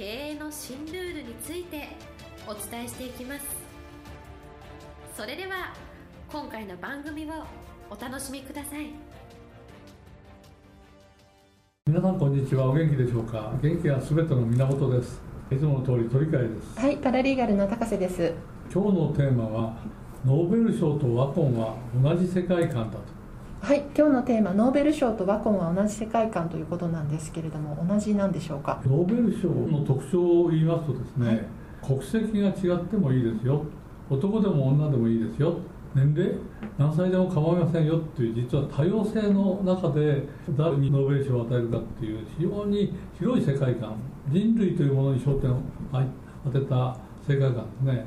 経営の新ルールについてお伝えしていきます。それでは今回の番組をお楽しみください。皆さんこんにちは。お元気でしょうか？元気はすべての源です。いつもの通り鳥飼です。はいパラリーガルの高瀬です。今日のテーマはノーベル賞とワコンは同じ世界観だとはい今日のテーマノーベル賞とワコンは同じ世界観ということなんですけれども同じなんでしょうか？ノーベル賞の特徴を言いますとですね、はい、国籍が違ってもいいですよ。男でも女でもいいですよ。年齢何歳でも構いませんよ。っていう実は多様性の中で誰にノーベル賞を与えるかっていう非常に広い世界観。人類というものに焦点を当てた世界観ですね。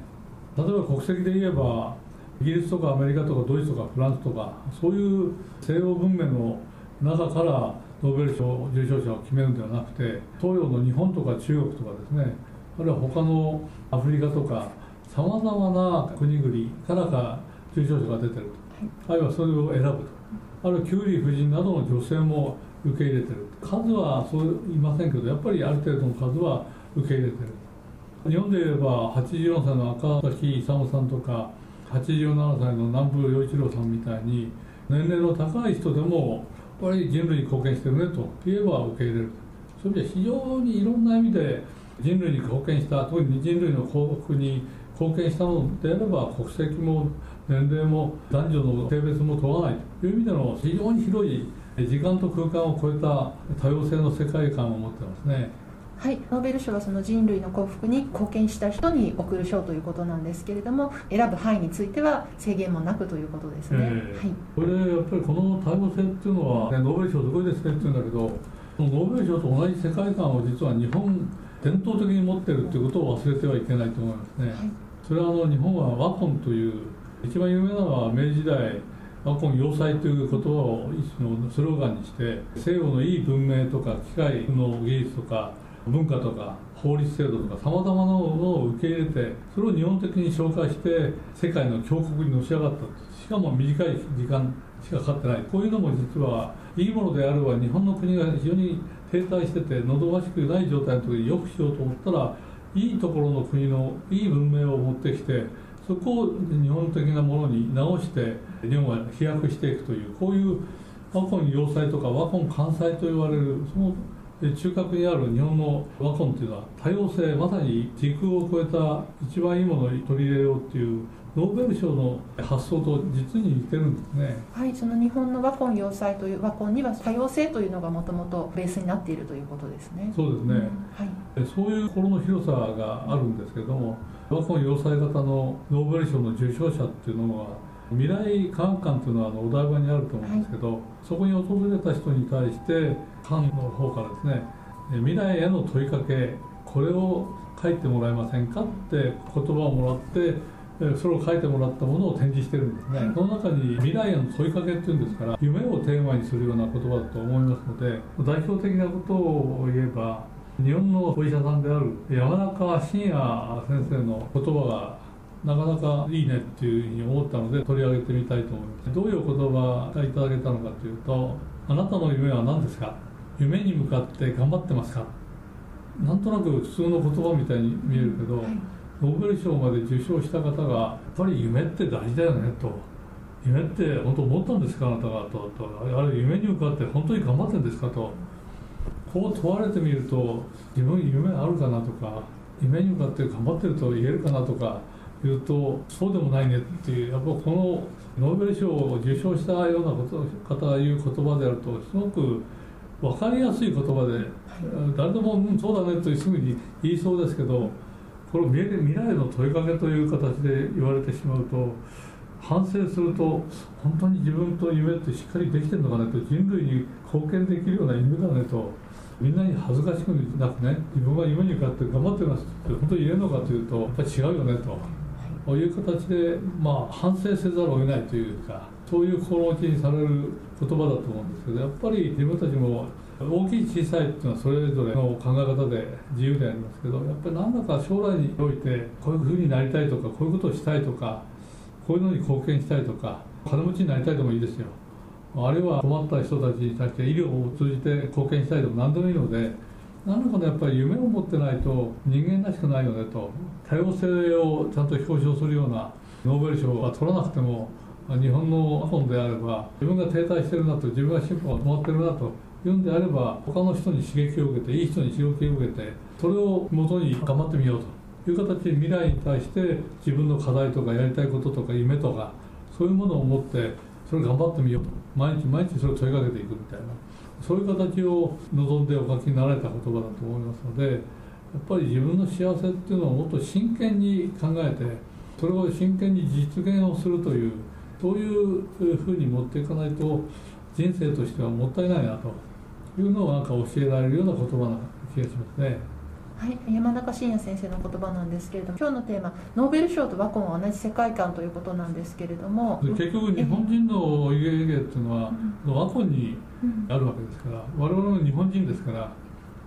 例えば国籍で言えばイギリスとかアメリカとかドイツとかフランスとかそういう西洋文明の中からノーベル賞受賞者を決めるんではなくて東洋の日本とか中国とかですねあるいは他のアフリカとかさまざまな国々からか受賞者が出てると、あるいはそれを選ぶと。あるいはキュウリ夫人などの女性も受け入れてる。数はそういませんけどやっぱりある程度の数は受け入れてる。日本で言えば84歳の赤崎勇さんとか87歳の南部陽一郎さんみたいに年齢の高い人でもやっぱり人類に貢献してるねと言えば受け入れるそういう意味では非常にいろんな意味で人類に貢献した特に人類の幸福に貢献したのであれば国籍も年齢も男女の性別も問わないという意味での非常に広い時間と空間を超えた多様性の世界観を持ってますね。はい、ノーベル賞はその人類の幸福に貢献した人に贈る賞ということなんですけれども選ぶ範囲については制限もなくということですね、えー、はい、これやっぱりこの多様性っていうのは、ね、ノーベル賞すごいですねって言うんだけどノーベル賞と同じ世界観を実は日本伝統的に持ってるっていうことを忘れてはいけないと思いますね、はい、それはあの日本は和魂という一番有名なのは明治時代和魂要塞という言葉を一種のスローガンにして西洋のいい文明とか機械の技術とか文化とか法律制度とかさまざまなものを受け入れてそれを日本的に紹介して世界の強国にのし上がったしかも短い時間しかかかってない。こういうのも実はいいものであるは日本の国が非常に停滞しててのどばしくない状態の時によくしようと思ったらいいところの国のいい文明を持ってきてそこを日本的なものに直して日本は飛躍していくというこういう和魂要塞とか和魂関西と言われるその中核にある日本の和魂っていうのは多様性まさに時空を超えた一番いいものに取り入れようっていうノーベル賞の発想と実に似てるんですね。はい、その日本の和魂要塞という和魂には多様性というのがもともとベースになっているということですね。そうですね。うん、はい。そういう心の広さがあるんですけども、和魂要塞型のノーベル賞の受賞者っていうのは未来科学館というのはあのお台場にあると思うんですけど、はい、そこに訪れた人に対して館の方からですね未来への問いかけこれを書いてもらえませんかって言葉をもらってそれを書いてもらったものを展示してるんですね、はい、その中に未来への問いかけっていうんですから夢をテーマにするような言葉だと思いますので代表的なことを言えば日本のお医者さんである山中伸也先生の言葉がなかなかいいねっていうふうに思ったので取り上げてみたいと思います。どういう言葉がいただけたのかというとあなたの夢は何ですか？夢に向かって頑張ってますか？なんとなく普通の言葉みたいに見えるけど、はい、ノーベル賞まで受賞した方がやっぱり夢って大事だよねと。夢って本当思ったんですか？あなたがと。とあれ夢に向かって本当に頑張ってるんですか？と。こう問われてみると自分夢あるかなとか夢に向かって頑張ってると言えるかなとか言うとそうでもないねっていうやっぱこのノーベル賞を受賞したようなこと方が言う言葉であるとすごく分かりやすい言葉で、誰でも、うん、そうだねとすぐに言いそうですけどこれ未来の問いかけという形で言われてしまうと反省すると本当に自分と夢ってしっかりできてるのかねと人類に貢献できるような夢だねとみんなに恥ずかしくなくね自分は夢に向かって頑張ってますって本当に言えるのかというとやっぱり違うよねと。こういう形で、まあ、反省せざるを得ないというかそういう心持ちにされる言葉だと思うんですけどやっぱり自分たちも大きい小さいっていうのはそれぞれの考え方で自由でありますけどやっぱり何だか将来においてこういうふうになりたいとかこういうことをしたいとかこういうのに貢献したいとか金持ちになりたいでもいいですよ。あるいは困った人たちに対して医療を通じて貢献したいでも何でもいいので何かのやっぱり夢を持ってないと人間らしくないよねと。多様性をちゃんと表彰するようなノーベル賞は取らなくても日本の本であれば自分が停滞してるなと自分が進歩が止まってるなというんであれば他の人に刺激を受けていい人に刺激を受けてそれをもとに頑張ってみようと。いう形で未来に対して自分の課題とかやりたいこととか夢とかそういうものを持ってそれ頑張ってみようと。毎日毎日それを問いかけていくみたいな。そういう形を望んでお書きになられた言葉だと思いますのでやっぱり自分の幸せっていうのをもっと真剣に考えてそれを真剣に実現をするというそういうふうに持っていかないと人生としてはもったいないなというのをなんか教えられるような言葉な気がしますね。はい、山中伸也先生の言葉なんですけれども今日のテーマノーベル賞とワコンは同じ世界観ということなんですけれども結局日本人の家芸っていうのは、ワコンにあるわけですから、我々も日本人ですからだ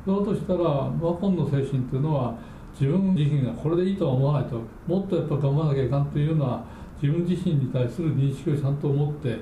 としたらワコンの精神っていうのは自分自身がこれでいいとは思わないともっとやっぱ頑張らなきゃいかんというような自分自身に対する認識をちゃんと持って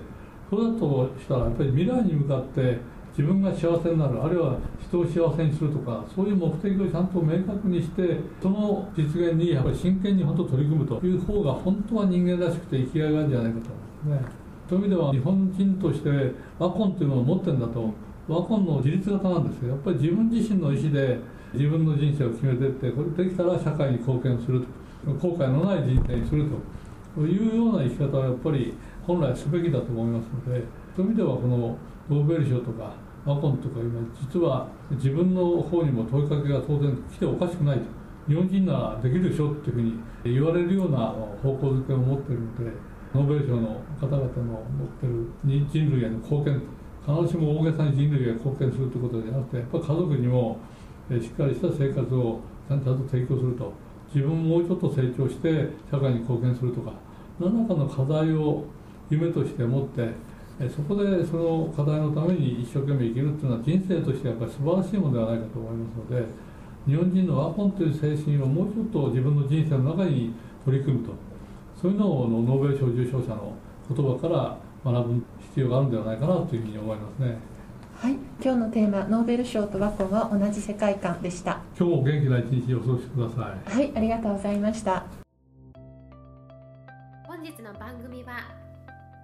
それだとしたらやっぱり未来に向かって自分が幸せになるあるいは人を幸せにするとかそういう目的をちゃんと明確にしてその実現にやっぱり真剣に本当取り組むという方が本当は人間らしくて生きがいがあるんじゃないかと。思いますね。そういう意味では日本人としてワコンというのを持ってるんだとワコンの自立型なんですよ。やっぱり自分自身の意思で自分の人生を決めていってこれできたら社会に貢献すると。後悔のない人生にすると。いうような生き方はやっぱり本来すべきだと思いますのでそういう意味ではこのノーベル賞とかマコンとか今実は自分の方にも問いかけが当然来ておかしくないと。日本人ならできるでしょっていうふうに言われるような方向づけを持っているのでノーベル賞の方々の持ってる人類への貢献必ずしも大げさに人類へ貢献するということではなくてやっぱり家族にもしっかりした生活をちゃんと提供すると自分ももうちょっと成長して社会に貢献するとか何らかの課題を夢として持ってそこでその課題のために一生懸命生きるっていうのは人生としてやっぱり素晴らしいものではないかと思いますので日本人のワコンという精神をもうちょっと自分の人生の中に取り組むとそういうのをノーベル賞受賞者の言葉から学ぶ必要があるんではないかなというふうに思いますね。はい、今日のテーマノーベル賞とワコンは同じ世界観でした。今日も元気な一日をお過ごしください。はい、ありがとうございました。本日の番組は